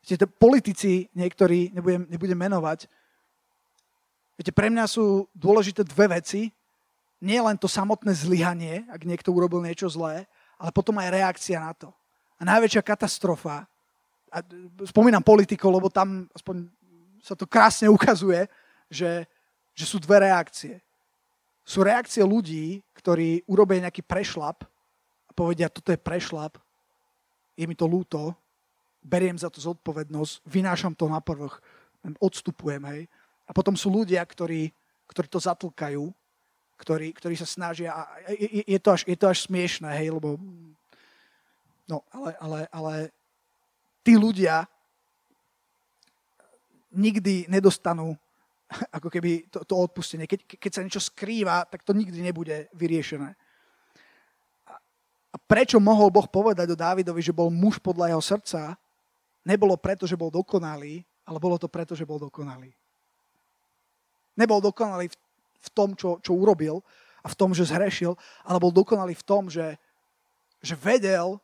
Viete, politici, niektorí, nebudem, nebudem menovať, viete, pre mňa sú dôležité dve veci. Nie len to samotné zlyhanie, ak niekto urobil niečo zlé, ale potom aj reakcia na to. A najväčšia katastrofa, a spomínam politikov, lebo tam aspoň sa to krásne ukazuje, že, že sú dve reakcie. Sú reakcie ľudí, ktorí urobia nejaký prešlap a povedia, toto je prešlap, je mi to lúto, beriem za to zodpovednosť, vynášam to na prvých, odstupujem, hej. A potom sú ľudia, ktorí, ktorí to zatlkajú, ktorí, ktorí sa snažia, a je, je, to až, je to až smiešné, hej, lebo no, ale, ale, ale tí ľudia nikdy nedostanú ako keby to, to odpustenie. Keď, keď sa niečo skrýva, tak to nikdy nebude vyriešené. A prečo mohol Boh povedať o Dávidovi, že bol muž podľa jeho srdca? nebolo preto, že bol dokonalý, ale bolo to preto, že bol dokonalý. Nebol dokonalý v, v tom, čo, čo urobil a v tom, že zhrešil, ale bol dokonalý v tom, že, že vedel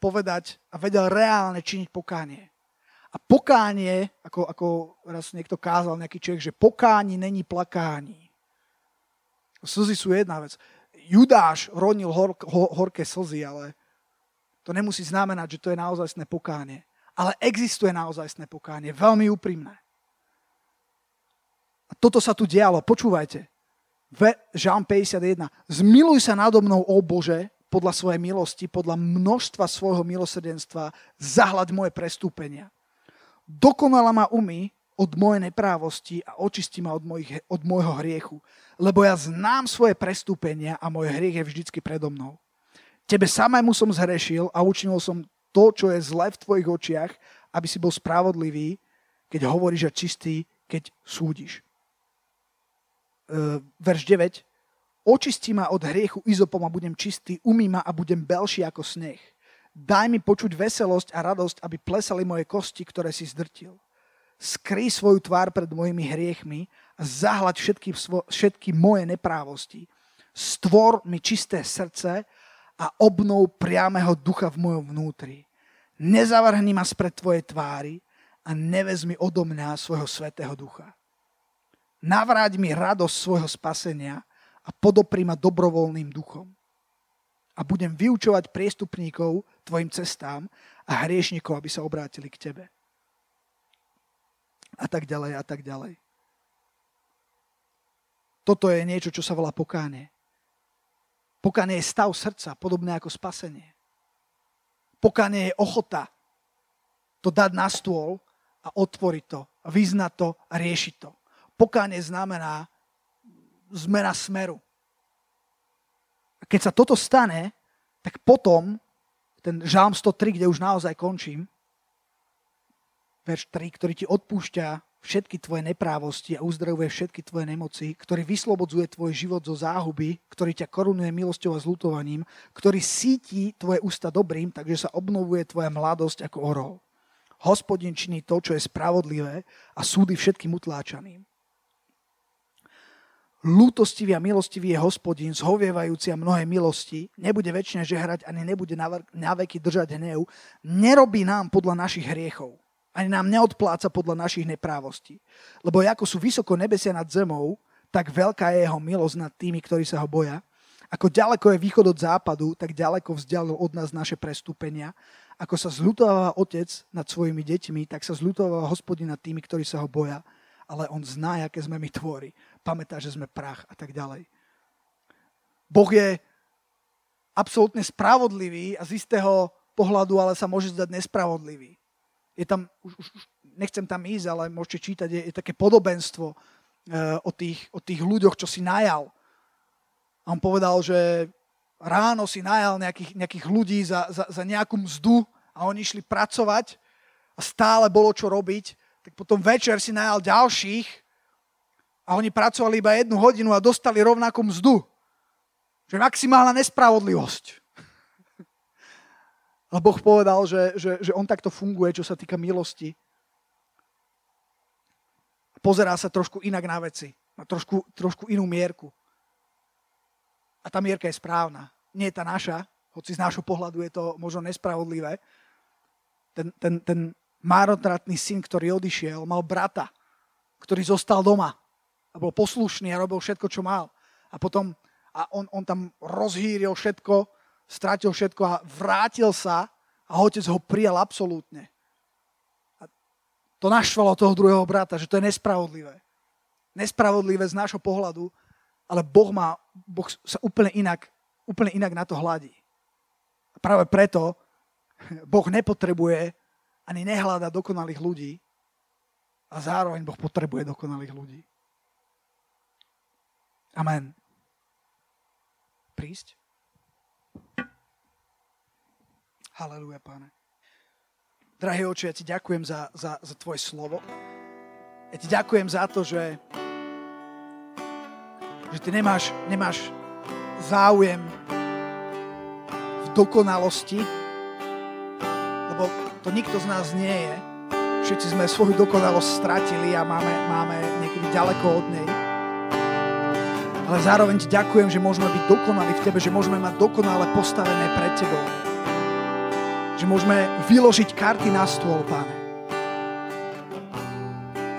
povedať a vedel reálne činiť pokánie. A pokánie, ako, ako raz niekto kázal, nejaký človek, že pokáni není plakání. Slzy sú jedna vec. Judáš ronil hor, hor, horké slzy, ale to nemusí znamenať, že to je naozajstné pokánie. Ale existuje naozajstné pokánie, veľmi úprimné. A toto sa tu dialo, počúvajte. Žám 51. Zmiluj sa nado mnou, ó Bože, podľa svojej milosti, podľa množstva svojho milosrdenstva, zahľad moje prestúpenia. Dokonala ma umy od mojej neprávosti a očistí ma od, mojich, od môjho hriechu, lebo ja znám svoje prestúpenia a môj hriech je vždycky predo mnou. Tebe samému som zhrešil a učinil som to, čo je zlé v tvojich očiach, aby si bol spravodlivý, keď hovoríš a čistý, keď súdiš. E, verš 9. Očistí ma od hriechu izopom a budem čistý, umí ma a budem belší ako sneh. Daj mi počuť veselosť a radosť, aby plesali moje kosti, ktoré si zdrtil. Skry svoju tvár pred mojimi hriechmi a zahľaď všetky, všetky moje neprávosti. Stvor mi čisté srdce a obnov priamého ducha v mojom vnútri. Nezavrhni ma spred tvojej tvári a nevezmi odo mňa svojho svetého ducha. Navráť mi radosť svojho spasenia a podopri ma dobrovoľným duchom. A budem vyučovať priestupníkov tvojim cestám a hriešnikov, aby sa obrátili k tebe. A tak ďalej, a tak ďalej. Toto je niečo, čo sa volá pokánie. Pokanie je stav srdca, podobné ako spasenie. Pokanie je ochota to dať na stôl a otvoriť to, vyznať to a riešiť to. Pokánie znamená zmena smeru. A keď sa toto stane, tak potom ten žálm 103, kde už naozaj končím, verš 3, ktorý ti odpúšťa všetky tvoje neprávosti a uzdravuje všetky tvoje nemoci, ktorý vyslobodzuje tvoj život zo záhuby, ktorý ťa korunuje milosťou a zlutovaním, ktorý síti tvoje ústa dobrým, takže sa obnovuje tvoja mladosť ako orol. Hospodin činí to, čo je spravodlivé a súdy všetkým utláčaným. Lútostivý a milostivý je hospodin, zhovievajúci a mnohé milosti, nebude väčšine žehrať ani nebude na veky držať hnev, nerobí nám podľa našich hriechov ani nám neodpláca podľa našich neprávostí. Lebo ako sú vysoko nebesia nad zemou, tak veľká je jeho milosť nad tými, ktorí sa ho boja. Ako ďaleko je východ od západu, tak ďaleko vzdialil od nás naše prestúpenia. Ako sa zľutováva otec nad svojimi deťmi, tak sa zľutováva hospodin nad tými, ktorí sa ho boja. Ale on zná, aké sme my tvory. Pamätá, že sme prach a tak ďalej. Boh je absolútne spravodlivý a z istého pohľadu ale sa môže zdať nespravodlivý je tam, už, už, nechcem tam ísť, ale môžete čítať, je, je také podobenstvo uh, o, tých, o tých ľuďoch, čo si najal. A on povedal, že ráno si najal nejakých, nejakých ľudí za, za, za nejakú mzdu a oni išli pracovať a stále bolo čo robiť, tak potom večer si najal ďalších a oni pracovali iba jednu hodinu a dostali rovnakú mzdu. Že maximálna nespravodlivosť. Ale Boh povedal, že, že, že on takto funguje, čo sa týka milosti. Pozerá sa trošku inak na veci. Má trošku, trošku inú mierku. A tá mierka je správna. Nie je tá naša, hoci z nášho pohľadu je to možno nespravodlivé. Ten, ten, ten márotratný syn, ktorý odišiel, mal brata, ktorý zostal doma a bol poslušný a robil všetko, čo mal. A potom a on, on tam rozhýril všetko, stratil všetko a vrátil sa a otec ho prijal absolútne. A to naštvalo toho druhého brata, že to je nespravodlivé. Nespravodlivé z nášho pohľadu, ale Boh, má, boh sa úplne inak, úplne inak na to hladí. A práve preto Boh nepotrebuje ani nehľada dokonalých ľudí a zároveň Boh potrebuje dokonalých ľudí. Amen. Prísť? Haleluja, páne. Drahý oče, ja ti ďakujem za, za, za tvoje slovo. Ja ti ďakujem za to, že, že ty nemáš, nemáš záujem v dokonalosti, lebo to nikto z nás nie je. Všetci sme svoju dokonalosť stratili a máme, máme niekedy ďaleko od nej. Ale zároveň ti ďakujem, že môžeme byť dokonali v tebe, že môžeme mať dokonale postavené pred tebou že môžeme vyložiť karty na stôl, páne.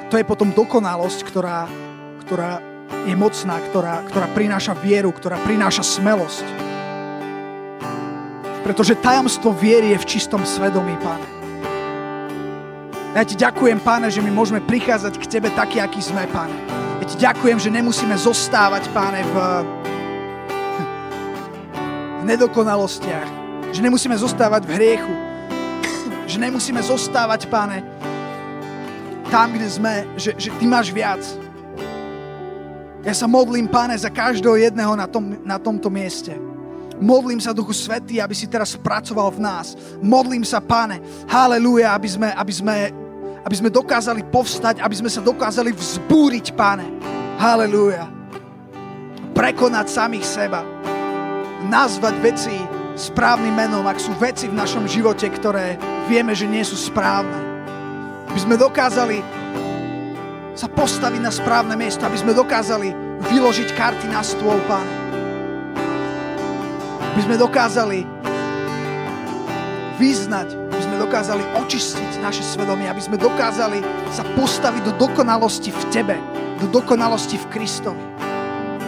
To je potom dokonalosť, ktorá, ktorá je mocná, ktorá, ktorá prináša vieru, ktorá prináša smelosť. Pretože tajomstvo viery je v čistom svedomí, páne. Ja ti ďakujem, páne, že my môžeme prichádzať k tebe taký, aký sme, páne. Ja ti ďakujem, že nemusíme zostávať, páne, v, v nedokonalostiach, že nemusíme zostávať v hriechu. Že nemusíme zostávať, páne, tam, kde sme, že, že ty máš viac. Ja sa modlím, páne, za každého jedného na, tom, na tomto mieste. Modlím sa, Duchu Svetý, aby si teraz pracoval v nás. Modlím sa, páne, haleluja, aby sme, aby sme, aby sme dokázali povstať, aby sme sa dokázali vzbúriť, páne. Haleluja. Prekonať samých seba. Nazvať veci správnym menom, ak sú veci v našom živote, ktoré vieme, že nie sú správne. Aby sme dokázali sa postaviť na správne miesto, aby sme dokázali vyložiť karty na stôl, Pán. Aby sme dokázali vyznať, aby sme dokázali očistiť naše svedomie, aby sme dokázali sa postaviť do dokonalosti v Tebe, do dokonalosti v Kristovi.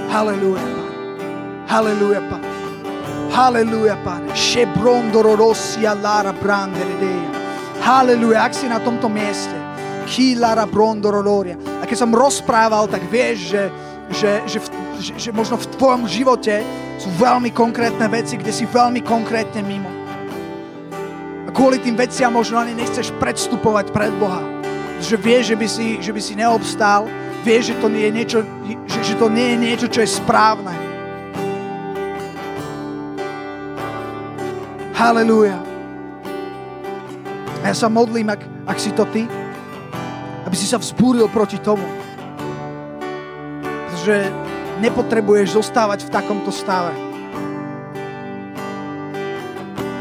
Halelúja, Pán. Halelúja, Pán. Halleluja, Pane. Shebrondororosia lara branderedea. Halleluja, ak si na tomto mieste. Kilara brondoroloria. A keď som rozprával, tak vieš, že, že, že, že, že možno v tvojom živote sú veľmi konkrétne veci, kde si veľmi konkrétne mimo. Kvôli tým veciam možno ani nechceš predstupovať pred Boha. Že vieš, že by si, že by si neobstál, vieš, že to nie je niečo, že, že to nie je niečo, čo je správne. Halelúja. A ja sa modlím, ak, ak si to ty, aby si sa vzbúril proti tomu. Pretože nepotrebuješ zostávať v takomto stave.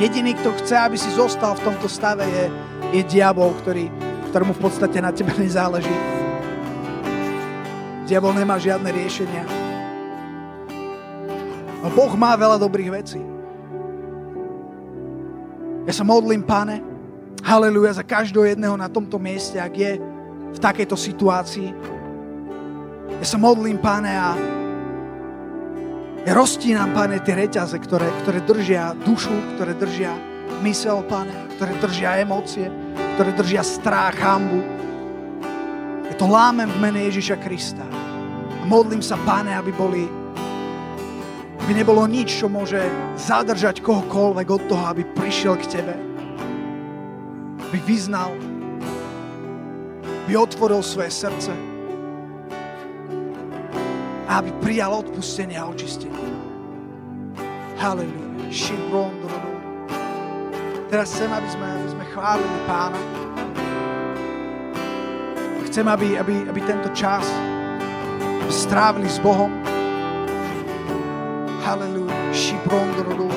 Jediný, kto chce, aby si zostal v tomto stave, je, je diabol, ktorý, ktorému v podstate na tebe nezáleží. Diabol nemá žiadne riešenia. No Boh má veľa dobrých vecí. Ja sa modlím, pane, haleluja, za každého jedného na tomto mieste, ak je v takejto situácii. Ja sa modlím, pane, a ja roztínam, Pane, tie reťaze, ktoré, ktoré držia dušu, ktoré držia mysel, Pane, ktoré držia emócie, ktoré držia strach, hambu. Ja to lámem v mene Ježiša Krista. A modlím sa, Pane, aby boli aby nebolo nič, čo môže zadržať kohokoľvek od toho, aby prišiel k Tebe. Aby vyznal, aby otvoril svoje srdce, a aby prijal odpustenie a očistenie. Halleluja. Teraz chcem, aby sme, aby sme chválili Pána. Chcem, aby, aby, aby tento čas strávili s Bohom. Halleluja. Shibrondorolu.